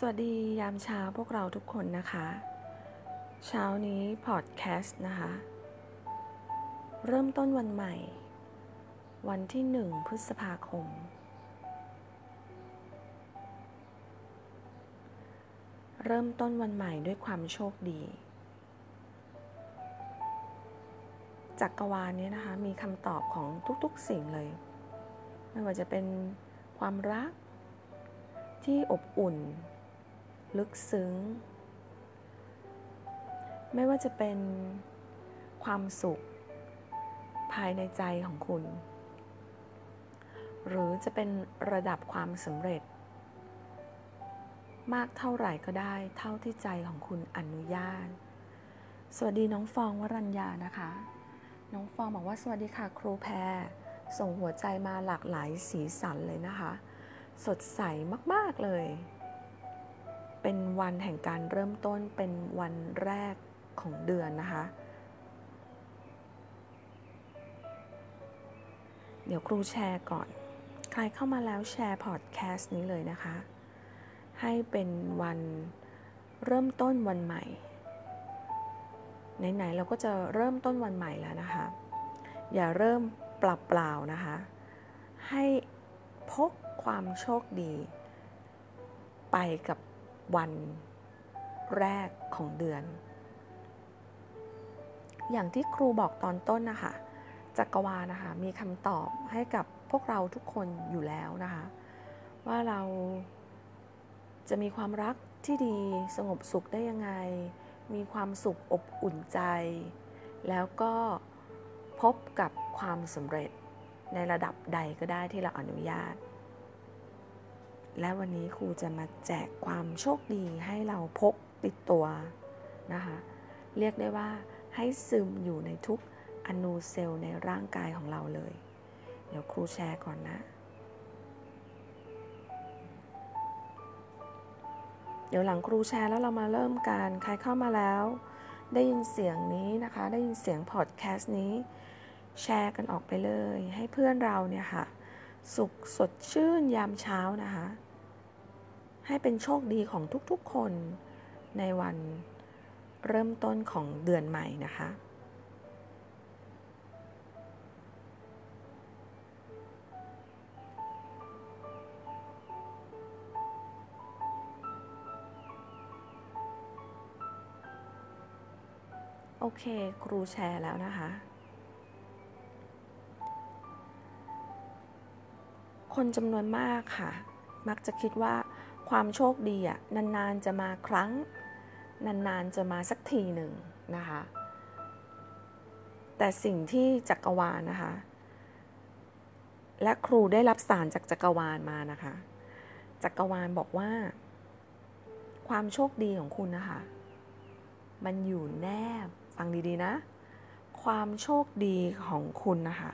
สวัสดียามเช้าพวกเราทุกคนนะคะ เช้านี้พอดแคสต์นะคะ เริ่มต้นวันใหม่ วันที่หนึ่งพฤษภาคม เริ่มต้นวันใหม่ด้วยความโชคดี จักรวาลนี้นะคะ มีคำตอบของทุกๆสิ่งเลย ไม่ว่าจะเป็นความรักที่อบอุ่น ลึกซึ้ง ไม่ว่าจะเป็นความสุข ภายในใจของคุณ หรือจะเป็นระดับความสำเร็จ มากเท่าไหร่ก็ได้เท่าที่ใจของคุณอนุญาต สวัสดีน้องฟองวรัญญานะคะ น้องฟองบอกว่าสวัสดีค่ะครูแพรส่งหัวใจมาหลากหลายสีสันเลยนะคะ สดใสมาก ๆ เลย เป็นวันแห่งการเริ่มต้นเป็นวันแรกของเดือนนะคะ เดี๋ยวครูแชร์ก่อน ใครเข้ามาแล้วแชร์พอดแคสต์นี้เลยนะคะ ให้เป็นวันเริ่มต้นวันใหม่ ไหน ๆ เราก็จะเริ่มต้นวันใหม่แล้วนะคะ อย่าเริ่มเปล่าๆนะคะ ให้พกความโชคดี ไปกับ วันแรกของเดือน อย่างที่ครูบอกตอนต้นนะคะจักรวาลนะคะมีคำตอบให้กับพวกเราทุกคนอยู่แล้วนะคะ ว่าเราจะมีความรักที่ดีสงบสุขได้ยังไง มีความสุขอบอุ่นใจ แล้วก็พบกับความสำเร็จในระดับใดก็ได้ที่เราอนุญาต และวันนี้ครูจะมาแจกความโชคดีให้เราพกติดตัวนะคะ เรียกได้ว่าให้ซึมอยู่ในทุกอนูเซลล์ในร่างกายของเราเลย เดี๋ยวครูแชร์ก่อนนะ เดี๋ยวหลังครูแชร์แล้วเรามาเริ่มกันใครเข้ามาแล้ว ได้ยินเสียงนี้นะคะ ได้ยินเสียงพอดแคสต์นี้ แชร์กันออกไปเลย ให้เพื่อนเราเนี่ยค่ะ สุขสดชื่นยามเช้านะคะ ให้เป็นโชคดีของทุกๆคนในวันเริ่มต้นของเดือนใหม่นะคะ โอเค ครูแชร์แล้วนะคะ คนจำนวนมากค่ะ มักจะคิดว่า ความโชคดีอะนานๆจะมาครั้ง นานๆจะมาสักทีหนึ่งนะคะ แต่สิ่งที่จักรวาลนะคะ และครูได้รับสารจากจักรวาลมานะคะ จักรวาลบอกว่า ความโชคดีของคุณนะคะ มันอยู่แนบฟังดีๆนะ ความโชคดีของคุณนะคะ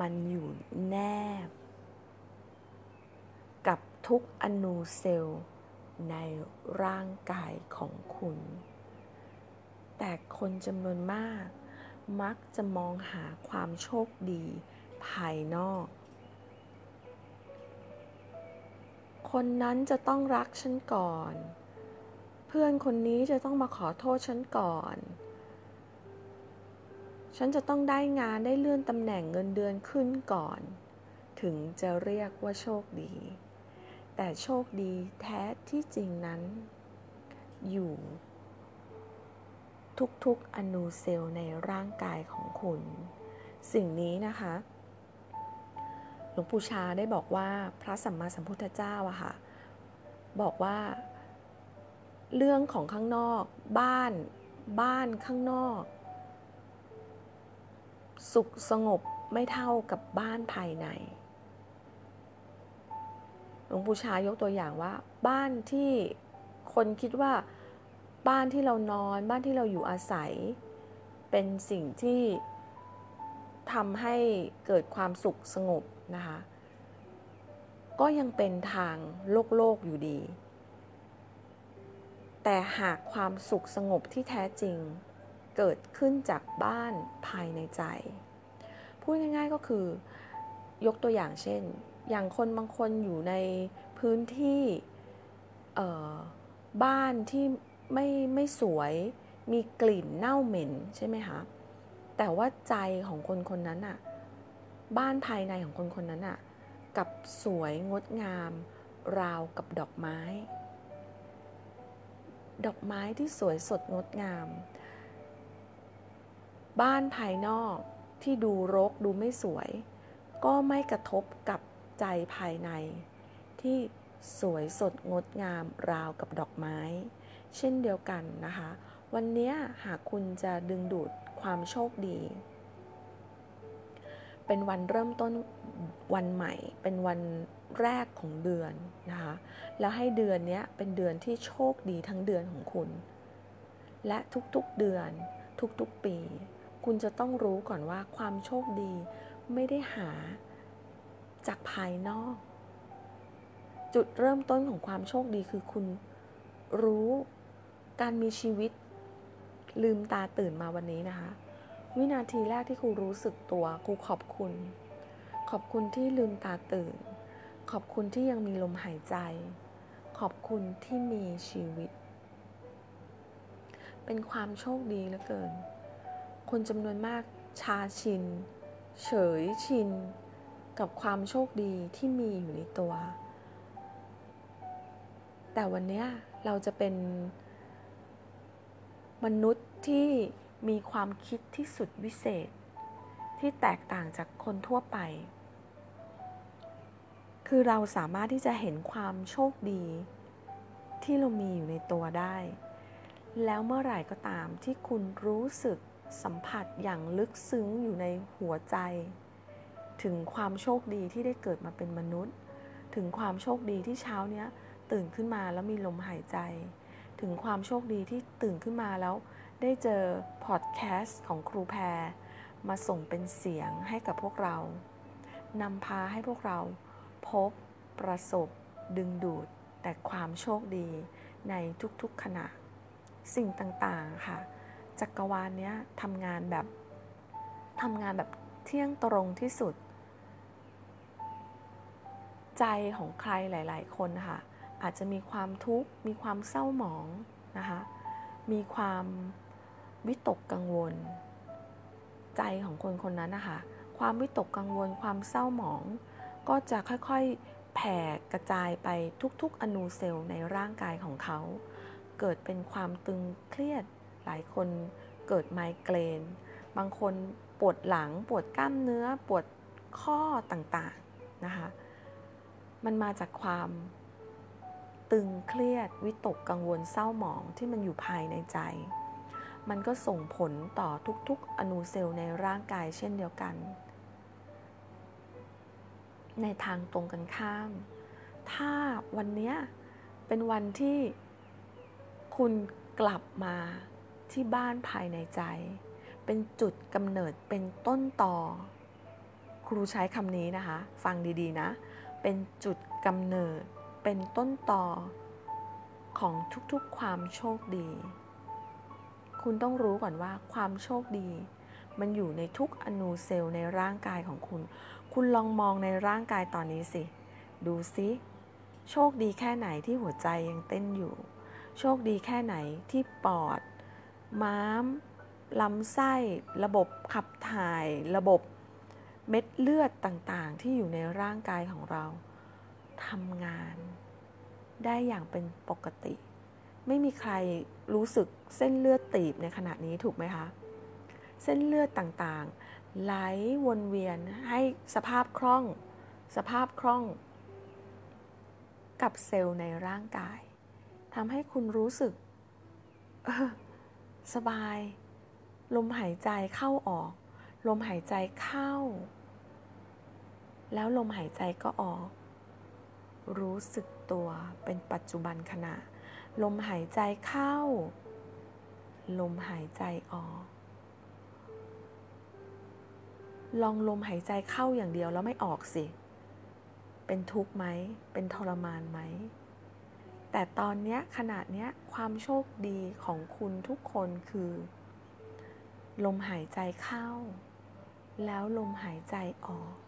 มันอยู่แนบกับ ทุกอนูเซลล์ในร่างกายของคุณ แต่คนจำนวนมาก มักจะมองหาความโชคดีภายนอก คนนั้นจะต้องรักฉันก่อน เพื่อนคนนี้จะต้องมาขอโทษฉันก่อน ฉันจะต้องได้งานได้เลื่อนตำแหน่งเงินเดือนขึ้นก่อน ถึงจะเรียกว่าโชคดี แต่โชคดีแท้ที่จริงนั้น อยู่ทุกๆอนูเซลล์ในร่างกายของคุณ สิ่งนี้นะคะ หลวงปู่ชาได้บอกว่าพระสัมมาสัมพุทธเจ้าอะค่ะ บอกว่า เรื่องของข้างนอก บ้าน บ้านข้างนอก สุขสงบไม่เท่ากับบ้านภายใน ลวงปู่ชายกตัวอย่างว่า บ้านที่คนคิดว่าบ้านที่เรานอน บ้านที่เราอยู่อาศัย เป็นสิ่งที่ทำให้เกิดความสุขสงบนะคะก็ยังเป็นทางโลกโลกอยู่ดี แต่หากความสุขสงบที่แท้จริง เกิดขึ้นจากบ้านภายในใจ พูดง่ายๆก็คือ ยกตัวอย่างเช่น อย่างคนบางคนอยู่ในพื้นที่บ้านที่ไม่ไม่สวยมีกลิ่นเน่าเหม็นใช่ไหมคะแต่ว่าใจของคนคนนั้นอะบ้านภายในของคนคนนั้นอะกับสวยงดงาม ราวกับดอกไม้ ดอกไม้ที่สวยสดงดงาม บ้านภายนอกที่ดูรกดูไม่สวย ก็ไม่กระทบกับ ใจภายใน ที่สวยสดงดงามราวกับดอกไม้ เช่นเดียวกันนะคะ วันนี้หากคุณจะดึงดูดความโชคดี เป็นวันเริ่มต้นวันใหม่ เป็นวันแรกของเดือนนะคะ แล้วให้เดือนนี้เป็นเดือนที่โชคดีทั้งเดือนของคุณ และทุกๆเดือนทุกๆปี คุณจะต้องรู้ก่อนว่าความโชคดีไม่ได้หา จากภายนอก จุดเริ่มต้นของความโชคดีคือคุณรู้การมีชีวิตลืมตาตื่นมาวันนี้นะคะ วินาทีแรกที่ครูรู้สึกตัวครูขอบคุณ ขอบคุณที่ลืมตาตื่น ขอบคุณที่ยังมีลมหายใจ ขอบคุณที่มีชีวิต เป็นความโชคดีเหลือเกิน คนจำนวนมากชาชิน เฉยชิน กับความโชคดีที่มีอยู่ในตัว แต่วันนี้เราจะเป็น มนุษย์ที่มีความคิดที่สุดวิเศษ ที่แตกต่างจากคนทั่วไป คือเราสามารถที่จะเห็นความโชคดี ที่เรามีอยู่ในตัวได้ แล้วเมื่อไหร่ก็ตามที่คุณรู้สึกสัมผัสอย่างลึกซึ้งอยู่ในหัวใจ ถึงความโชคดีที่ได้เกิดมาเป็นมนุษย์ ถึงความโชคดีที่เช้าเนี้ยตื่นขึ้นมาแล้วมีลมหายใจ ถึงความโชคดีที่ตื่นขึ้นมาแล้ว ได้เจอพอดแคสต์ของครูแพร มาส่งเป็นเสียงให้กับพวกเรานำพาให้พวกเรา พบ ประสบ ดึงดูด แต่ความโชคดีในทุกๆขณะ สิ่งต่างๆค่ะ จักรวาลเนี้ยทำงานแบบทำงานแบบเที่ยงตรงที่สุด ใจของใครหลาย ๆ คนค่ะอาจจะมีความทุกข์ มีความเศร้าหมองนะคะมีความวิตกกังวล ใจของคนคนนั้นนะคะความวิตกกังวลความเศร้าหมอง ก็จะค่อยๆแผ่กระจายไปทุกๆ อนูเซลล์ในร่างกายของเขา เกิดเป็นความตึงเครียดหลายคนเกิดไมเกรนบางคนปวดหลังปวดกล้ามเนื้อปวดข้อต่างๆนะคะ มันมาจากความตึงเครียดวิตกกังวลเศร้าหมองที่มันอยู่ภายในใจ มันก็ส่งผลต่อทุกๆ อนูเซลล์ในร่างกายเช่นเดียวกัน ในทางตรงกันข้าม ถ้าวันนี้เป็นวันที่คุณกลับมาที่บ้านภายในใจ เป็นจุดกำเนิดเป็นต้นต่อ ครูใช้คำนี้นะคะ ฟังดีๆนะ เป็นจุดกำเนิด เป็นต้นต่อ ของทุกๆความโชคดี คุณต้องรู้ก่อนว่าความโชคดี มันอยู่ในทุกอนูเซลล์ในร่างกายของคุณ คุณลองมองในร่างกายตอนนี้สิ ดูซิโชคดีแค่ไหนที่หัวใจยังเต้นอยู่ โชคดีแค่ไหนที่ปอด ม้าม ลำไส้ ระบบขับถ่าย ระบบ เม็ดเลือดต่างๆ ที่อยู่ในร่างกายของเราทำงาน ได้อย่างเป็นปกติ ไม่มีใครรู้สึกเส้นเลือดตีบในขณะนี้ถูกไหมคะ เส้นเลือดต่างๆ ไหลวนเวียนให้สภาพคล่อง สภาพคล่อง กับเซลล์ในร่างกายทำให้คุณรู้สึกสบาย ลมหายใจเข้าออก ลมหายใจเข้า แล้วลมหายใจก็ออก รู้สึกตัวเป็นปัจจุบันขณะ ลมหายใจเข้า ลมหายใจออก ลองลมหายใจเข้าอย่างเดียวแล้วไม่ออกสิ เป็นทุกข์ไหม เป็นทรมานไหม แต่ตอนนี้ขณะนี้ความโชคดีของคุณทุกคนคือ ลมหายใจเข้า แล้วลมหายใจออก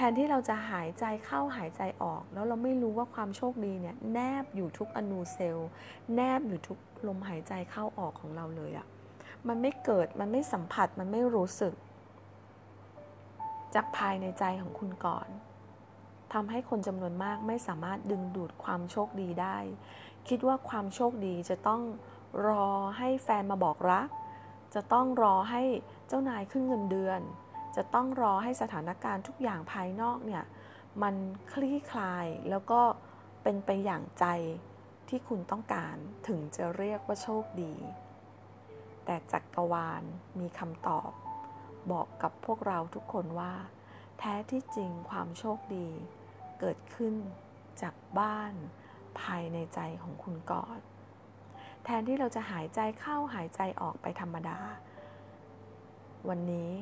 แทนที่เราจะหายใจเข้าหายใจออก แล้วเราไม่รู้ว่าความโชคดีเนี่ยแนบอยู่ทุกอนูเซลล์ แนบอยู่ทุกลมหายใจเข้าออกของเราเลยอะมันไม่เกิดมันไม่สัมผัสมันไม่รู้สึก จากภายในใจของคุณก่อนทำให้คนจำนวนมากไม่สามารถดึงดูดความโชคดีได้ คิดว่าความโชคดีจะต้องรอให้แฟนมาบอกรัก จะต้องรอให้เจ้านายขึ้นเงินเดือน จะต้องรอให้สถานการณ์ทุกอย่างภายนอกเนี่ยมันคลี่คลายแล้วก็เป็นไปอย่างใจที่คุณต้องการถึงจะเรียกว่าโชคดี แต่จักรวาลมีคำตอบ บอกกับพวกเราทุกคนว่า แท้ที่จริงความโชคดี เกิดขึ้นจากบ้านภายในใจของคุณก่อน แทนที่เราจะหายใจเข้าหายใจออกไปธรรมดา วันนี้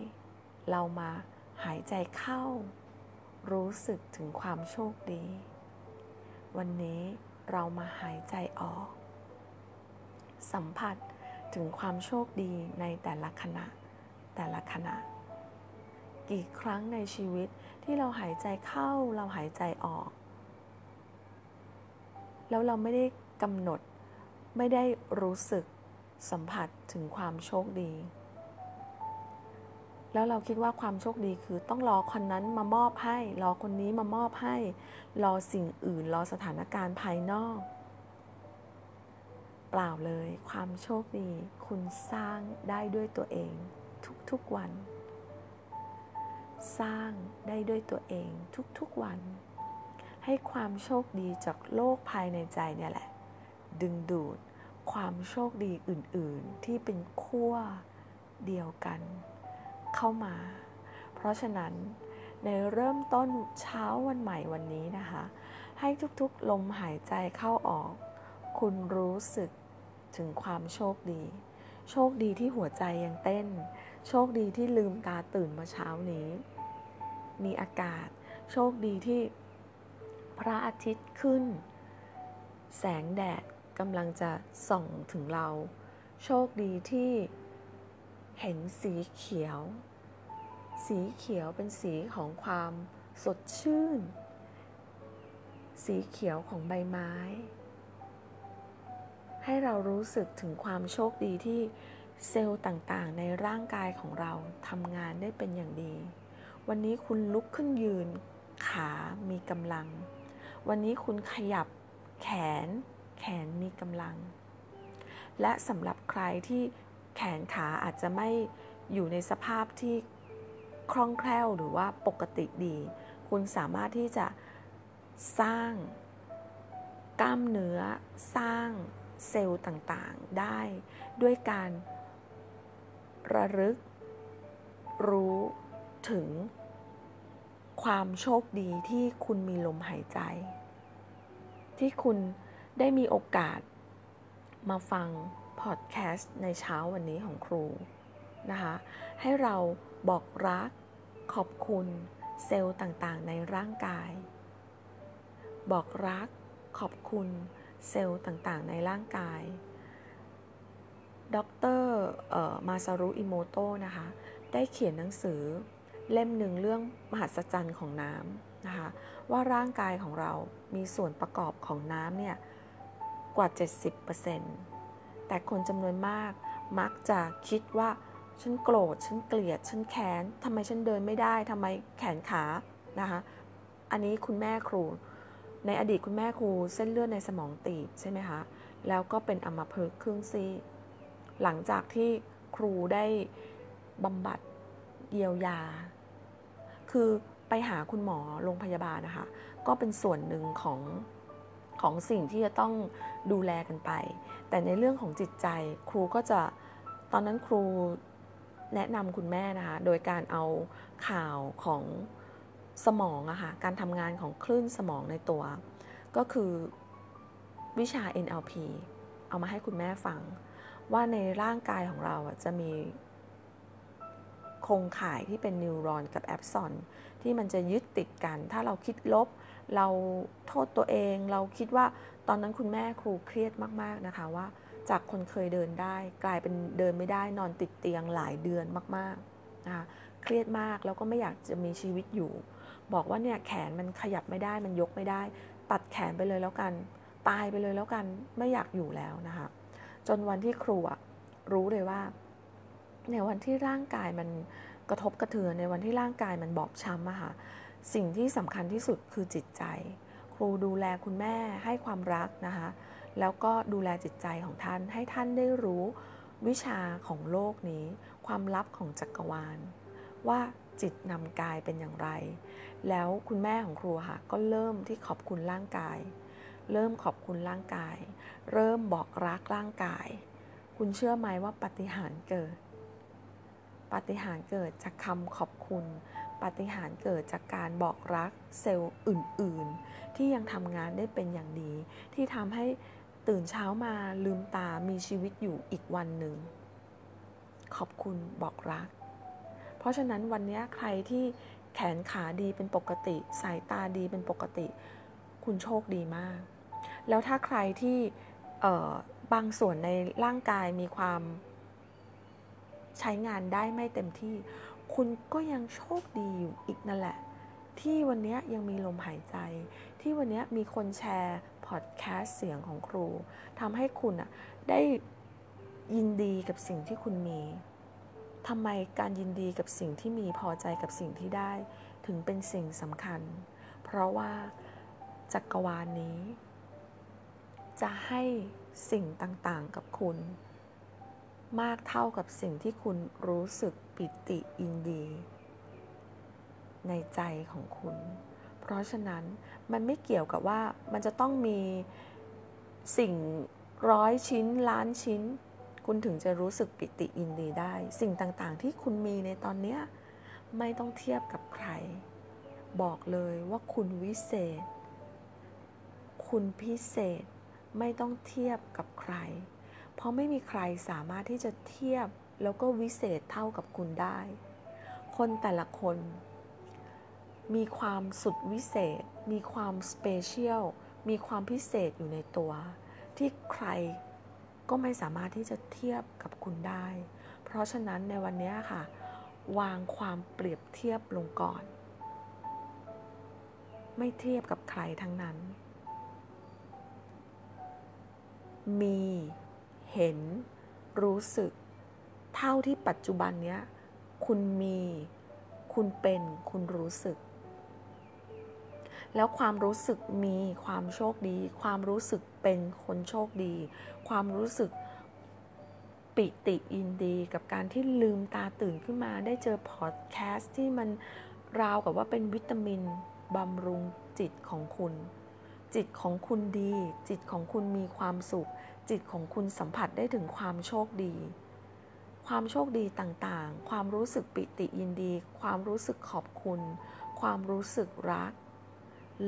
เรามาหายใจเข้า รู้สึกถึงความโชคดี วันนี้เรามาหายใจออก สัมผัสถึงความโชคดีในแต่ละขณะ แต่ละขณะ กี่ครั้งในชีวิตที่เราหายใจเข้าเราหายใจออก แล้วเราไม่ได้กำหนดไม่ได้รู้สึกสัมผัสถึงความโชคดี แล้วเราคิดว่าความโชคดีคือต้องรอคนนั้นมามอบให้ รอคนนี้มามอบให้ รอสิ่งอื่น รอสถานการณ์ภายนอก เปล่าเลย ความโชคดี คุณสร้างได้ด้วยตัวเอง ทุกๆวัน สร้างได้ด้วยตัวเองทุกๆวัน ให้ความโชคดีจากโลกภายในใจเนี่ยแหละ ดึงดูดความโชคดีอื่น ๆ ที่เป็นขั้วเดียวกัน เข้ามา เพราะฉะนั้นในเริ่มต้นเช้าวันใหม่วันนี้นะคะ ให้ทุกๆลมหายใจเข้าออก คุณรู้สึกถึงความโชคดี โชคดีที่หัวใจยังเต้น โชคดีที่ลืมตาตื่นมาเช้านี้ มีอากาศ โชคดีที่พระอาทิตย์ขึ้น แสงแดดกำลังจะส่องถึงเรา โชคดีที่ เห็นสีเขียว สีเขียวเป็นสีของความสดชื่น สีเขียวของใบไม้ ให้เรารู้สึกถึงความโชคดีที่เซลล์ต่างๆ ในร่างกายของเราทำงานได้เป็นอย่างดี วันนี้คุณลุกขึ้นยืน ขามีกำลัง วันนี้คุณขยับแขน แขนมีกำลัง และสำหรับใครที่ แขนขาอาจจะไม่อยู่ในสภาพที่คล่องแคล่วหรือว่าปกติดี คุณสามารถที่จะสร้างกล้ามเนื้อสร้างเซลล์ต่างๆได้ด้วยการระลึกรู้ถึงความโชคดีที่คุณมีลมหายใจ ที่คุณได้มีโอกาสมาฟัง พอดแคสต์ในเช้าวันนี้ของครูนะคะให้เราบอกรักขอบคุณเซลล์ต่างๆ ในร่างกาย บอกรักขอบคุณเซลล์ต่างๆ ในร่างกาย ดรมาซารุอิโมโตะนะคะ ได้เขียนหนังสือเล่มหนึ่งเรื่องมหัศจรรย์ของน้ำนะคะ ว่าร่างกายของเรามีส่วนประกอบของน้ำเนี่ย กว่า 70% แต่คนจำนวนมากมักจะคิดว่า ฉันโกรธ ฉันเกลียด ฉันแค้นทำไมฉันเดินไม่ได้ทำไมแขนขานะคะอันนี้คุณแม่ครู ในอดีตคุณแม่ครูเส้นเลือดในสมองตีบใช่ไหมคะแล้วก็เป็นอัมพฤกษ์ครึ่งซีหลังจากที่ครูได้บำบัดเยียวยา คือไปหาคุณหมอโรงพยาบาลนะคะ ก็เป็นส่วนหนึ่งของของสิ่งที่จะต้องดูแลกันไป แต่ในเรื่องของจิตใจครูก็จะตอนนั้นครูแนะนำคุณแม่นะคะโดยการเอาข่าวของสมองอะคะ่ะการทำงานของคลื่นสมองในตัว ก็คือวิชา NLP เอามาให้คุณแม่ฟัง ว่าในร่างกายของเราจะมีโครงข่ายที่เป็นนิวรอนกับแอปซอนที่มันจะยึดติดกัน ถ้าเราคิดลบ เราโทษตัวเอง เราคิดว่า ตอนนั้นคุณแม่ครูเครียดมากๆนะคะว่า จากคนเคยเดินได้ กลายเป็นเดินไม่ได้นอนติดเตียงหลายเดือนมากนะคะเครียดมากแล้วก็ไม่อยากจะมีชีวิตอยู่ บอกว่าเนี่ยแขนมันขยับไม่ได้มันยกไม่ได้ ตัดแขนไปเลยแล้วกัน ตายไปเลยแล้วกันไม่อยากอยู่แล้วนะคะจนวันที่ครูรู้เลยว่า ในวันที่ร่างกายมันกระทบกระเทือนในวันที่ร่างกายมันบอบช้ำอะค่ะสิ่งที่สำคัญที่สุดคือจิตใจ ครูดูแลคุณแม่ให้ความรักนะคะ แล้วก็ดูแลจิตใจของท่านให้ท่านได้รู้วิชาของโลกนี้ ความลับของจักรวาล ว่าจิตนำกายเป็นอย่างไร แล้วคุณแม่ของครูค่ะก็เริ่มที่ขอบคุณร่างกาย เริ่มขอบคุณร่างกาย เริ่มบอกรักร่างกาย คุณเชื่อไหมว่าปฏิหารเกิด ปฏิหารเกิดจากคำขอบคุณ ปฏิหารเกิดจากการบอกรักเซลล์อื่นๆ ที่ยังทำงานได้เป็นอย่างดี ที่ทำให้ตื่นเช้ามาลืมตามีชีวิตอยู่อีกวันหนึ่ง ขอบคุณบอกรัก เพราะฉะนั้นวันนี้ใครที่แขนขาดีเป็นปกติ สายตาดีเป็นปกติ คุณโชคดีมาก แล้วถ้าใครที่บางส่วนในร่างกายมีความใช้งานได้ไม่เต็มที่ คุณก็ยังโชคดีอยู่อีกนั่นแหละ ที่วันนี้ยังมีลมหายใจ ที่วันนี้มีคนแชร์พอดแคสต์เสียงของครูทำให้คุณอะได้ยินดีกับสิ่งที่คุณมีทำไมการยินดีกับสิ่งที่มีพอใจกับสิ่งที่ได้ ถึงเป็นสิ่งสำคัญ เพราะว่าจักรวาลนนี้ จะให้สิ่งต่างๆกับคุณ มากเท่ากับสิ่งที่คุณรู้สึก ปิติอินดี ในใจของคุณ เพราะฉะนั้นมันไม่เกี่ยวกับว่ามันจะต้องมีสิ่งร้อยชิ้นล้านชิ้น คุณถึงจะรู้สึกปิติอินดีได้ สิ่งต่างๆที่คุณมีในตอนนี้ไม่ต้องเทียบกับใคร บอกเลยว่าคุณวิเศษ คุณพิเศษไม่ต้องเทียบกับใคร เพราะไม่มีใครสามารถที่จะเทียบ แล้วก็วิเศษเท่ากับคุณได้ คนแต่ละคน มีความสุดวิเศษ มีความสเปเชียล มีความพิเศษอยู่ในตัว ที่ใครก็ไม่สามารถที่จะเทียบกับคุณได้ เพราะฉะนั้นในวันนี้ค่ะ วางความเปรียบเทียบลงก่อน ไม่เทียบกับใครทั้งนั้น มี เห็น รู้สึก เท่าที่ปัจจุบันเนี้ย คุณมี คุณเป็น คุณรู้สึก แล้วความรู้สึกมี ความโชคดี ความรู้สึกเป็นคนโชคดี ความรู้สึกปิติอินดีกับการที่ลืมตาตื่นขึ้นมา ได้เจอพอดแคสต์ที่มันราวกับว่าเป็นวิตามินบำรุงจิตของคุณ จิตของคุณดี จิตของคุณมีความสุข จิตของคุณสัมผัสได้ถึงความโชคดี ความโชคดีต่างๆ ความรู้สึกปิติยินดี ความรู้สึกขอบคุณ ความรู้สึกรัก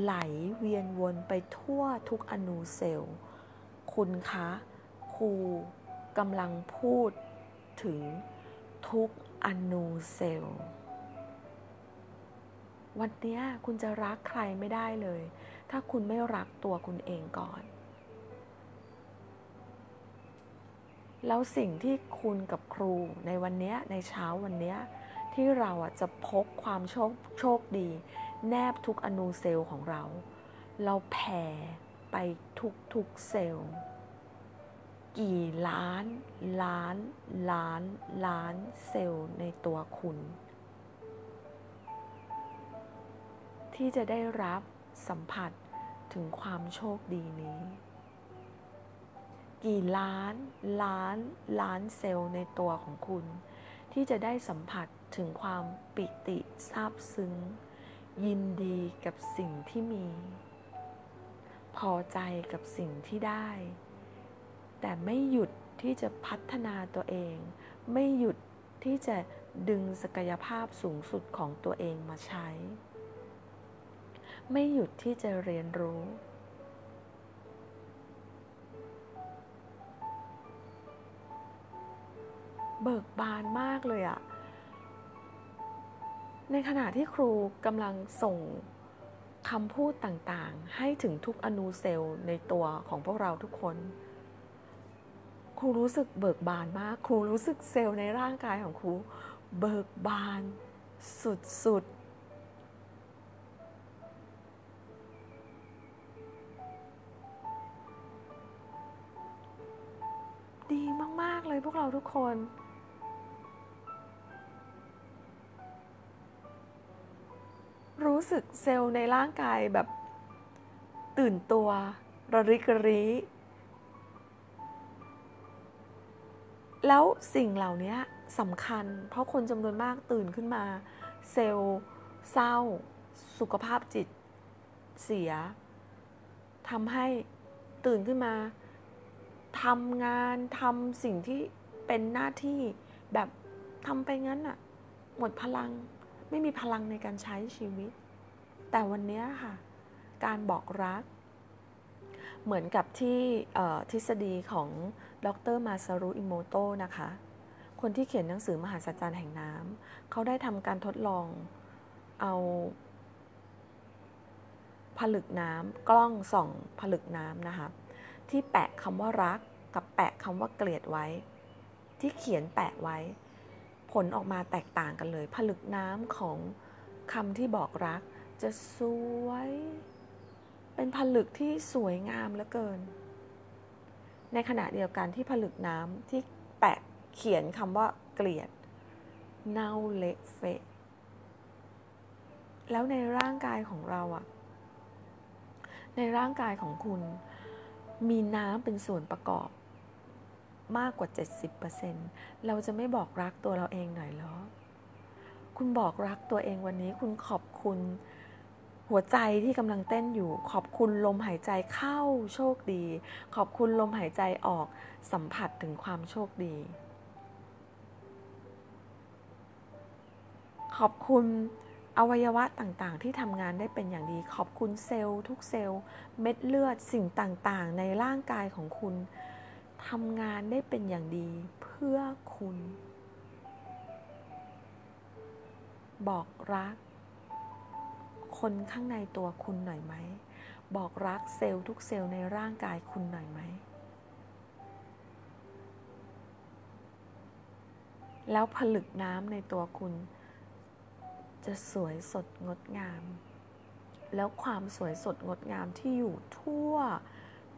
ไหลเวียนวนไปทั่วทุกอนูเซลล์ คุณคะครูกำลังพูดถึงทุกอนูเซลล์ วันนี้คุณจะรักใครไม่ได้เลย ถ้าคุณไม่รักตัวคุณเองก่อน แล้วสิ่งที่คุณกับครูในวันนี้ในเช้าวันนี้ที่เราจะพบความโชคโชคดี แนบทุกอนูเซลล์ของเรา เราแผ่ไปทุกทุกเซลล์ กี่ล้าน ล้าน ล้าน ล้านเซลล์ในตัวคุณ ที่จะได้รับสัมผัสถึงความโชคดีนี้ กี่ล้าน ล้าน ล้านเซลล์ในตัวของคุณ ที่จะได้สัมผัสถึงความปิติซาบซึ้ง ยินดีกับสิ่งที่มี พอใจกับสิ่งที่ได้ แต่ไม่หยุดที่จะพัฒนาตัวเอง ไม่หยุดที่จะดึงศักยภาพสูงสุดของตัวเองมาใช้ ไม่หยุดที่จะเรียนรู้ เบิกบานมากเลยอะในขณะที่ครูกำลังส่งคำพูดต่างๆ ให้ถึงทุกอนูเซลล์ในตัวของพวกเราทุกคน ครูรู้สึกเบิกบานมาก ครูรู้สึกเซลล์ในร่างกายของครู เบิกบาน สุดๆ ดีมาก ๆ เลยพวกเราทุกคน สึกเซลล์ในร่างกายแบบตื่นตัว ระริกรีแล้วสิ่งเหล่านี้สำคัญ เพราะคนจำนวนมากตื่นขึ้นมา เซลล์เศร้า สุขภาพจิต เสียทำให้ตื่นขึ้นมาทำงานทำสิ่งที่เป็นหน้าที่แบบทำไปงั้นอะหมดพลังไม่มีพลังในการใช้ชีวิต แต่วันนี้ค่ะ การบอกรัก เหมือนกับที่ทฤษฎีของดรมาซารุอิโมโตะนะคะ คนที่เขียนหนังสือมหาสัจจร์แห่งน้ำเขาได้ทำการทดลองเอาผลึกน้ำกล้องส่องผลึกน้ำนะคะ ที่แปะคำว่ารักกับแปะคำว่าเกลียดไว้ ที่เขียนแปะไว้ ผลออกมาแตกต่างกันเลย ผลึกน้ำของคำที่บอกรัก จะสวย เป็นผลึกที่สวยงามเหลือเกิน ในขณะเดียวกันที่ผลึกน้ำที่แปะเขียนคำว่าเกลียด เน่าเละเฟะ แล้วในร่างกายของเราอะในร่างกายของคุณ มีน้ำเป็นส่วนประกอบมากกว่า 70%เราจะไม่บอกรักตัวเราเองหน่อยเหรอ คุณบอกรักตัวเองวันนี้ คุณขอบคุณ หัวใจที่กำลังเต้นอยู่ ขอบคุณลมหายใจเข้าโชคดี ขอบคุณลมหายใจออกสัมผัสถึงความโชคดี ขอบคุณอวัยวะต่างๆ ที่ทำงานได้เป็นอย่างดี ขอบคุณเซลล์ทุกเซลล์เม็ดเลือดสิ่งต่างๆ ในร่างกายของคุณทำงานได้เป็นอย่างดีเพื่อคุณ บอกรัก คนข้างในตัวคุณหน่อยไหม บอกรักเซลล์ทุกเซลล์ในร่างกายคุณหน่อยไหม แล้วผลึกน้ำในตัวคุณ จะสวยสดงดงาม แล้วความสวยสดงดงามที่อยู่ทั่ว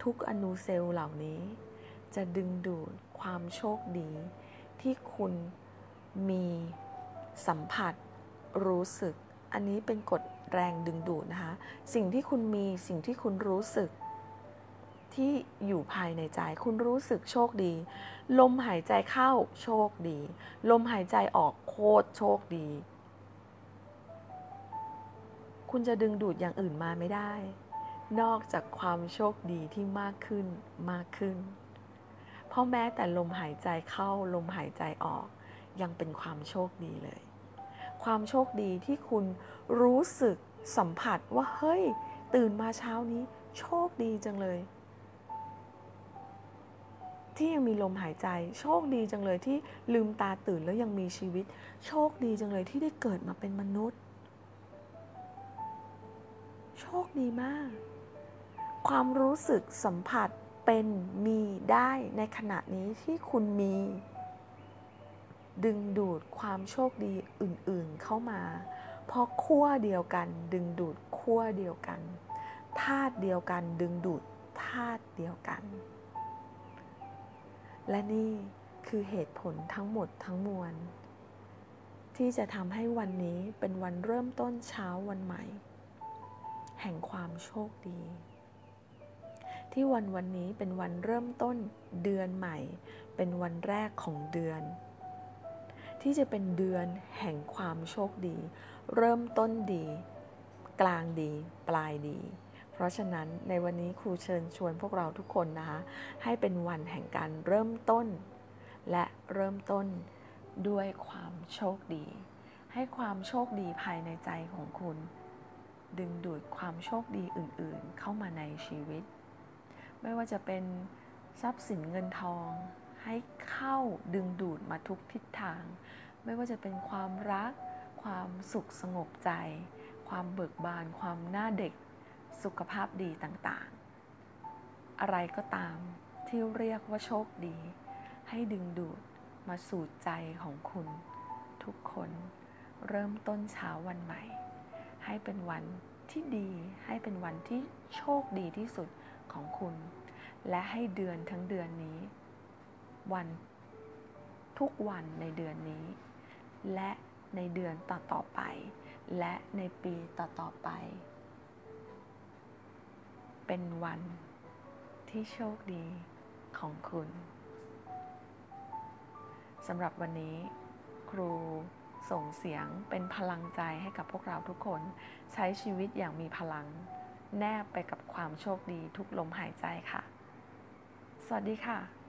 ทุกอนูเซลล์เหล่านี้ จะดึงดูดความโชคดี ที่คุณมีสัมผัสรู้สึกอันนี้เป็นกฎ แรงดึงดูดนะคะ สิ่งที่คุณมีสิ่งที่คุณรู้สึก ที่อยู่ภายในใจ คุณรู้สึกโชคดี ลมหายใจเข้าโชคดี ลมหายใจออกโคตรโชคดี คุณจะดึงดูดอย่างอื่นมาไม่ได้ นอกจากความโชคดีที่มากขึ้นมากขึ้น เพราะแม้แต่ลมหายใจเข้าลมหายใจออกยังเป็นความโชคดีเลย ความโชคดีที่คุณรู้สึกสัมผัสว่าเฮ้ย ตื่นมาเช้านี้ โชคดีจังเลย ที่ยังมีลมหายใจ โชคดีจังเลยที่ลืมตาตื่นแล้วยังมีชีวิต โชคดีจังเลยที่ได้เกิดมาเป็นมนุษย์ โชคดีมาก ความรู้สึกสัมผัสเป็นมีได้ในขณะนี้ที่คุณมี ดึงดูดความโชคดีอื่นๆเข้ามา เพราะขั้วเดียวกัน ดึงดูดขั้วเดียวกันธาตุเดียวกัน ดึงดูดธาตุเดียวกัน และนี่คือเหตุผลทั้งหมดทั้งมวล ที่จะทำให้วันนี้เป็นวันเริ่มต้นเช้าวันใหม่ แห่งความโชคดี ที่วันวันนี้เป็นวันเริ่มต้นเดือนใหม่ เป็นวันแรกของเดือน ที่จะเป็นเดือนแห่งความโชคดี เริ่มต้นดี กลางดี ปลายดี เพราะฉะนั้นในวันนี้ครูเชิญชวนพวกเราทุกคนนะคะ ให้เป็นวันแห่งการเริ่มต้น และเริ่มต้นด้วยความโชคดี ให้ความโชคดีภายในใจของคุณ ดึงดูดความโชคดีอื่นๆ เข้ามาในชีวิต ไม่ว่าจะเป็นทรัพย์สินเงินทอง ให้เข้าดึงดูดมาทุกทิศทาง ไม่ว่าจะเป็นความรัก ความสุขสงบใจ ความเบิกบาน ความหน้าเด็ก สุขภาพดีต่างๆ อะไรก็ตามที่เรียกว่าโชคดี ให้ดึงดูดมาสู่ใจของคุณ ทุกคนเริ่มต้นเช้าวันใหม่ ให้เป็นวันที่ดีให้เป็นวันที่โชคดีที่สุดของคุณ และให้เดือนทั้งเดือนนี้ วัน ทุกวันในเดือนนี้ และในเดือนต่อๆไป และในปีต่อๆไป เป็นวันที่โชคดีของคุณสำหรับวันนี้ ครูส่งเสียงเป็นพลังใจให้กับพวกเราทุกคน ใช้ชีวิตอย่างมีพลัง แนบไปกับความโชคดีทุกลมหายใจค่ะ สวัสดีค่ะ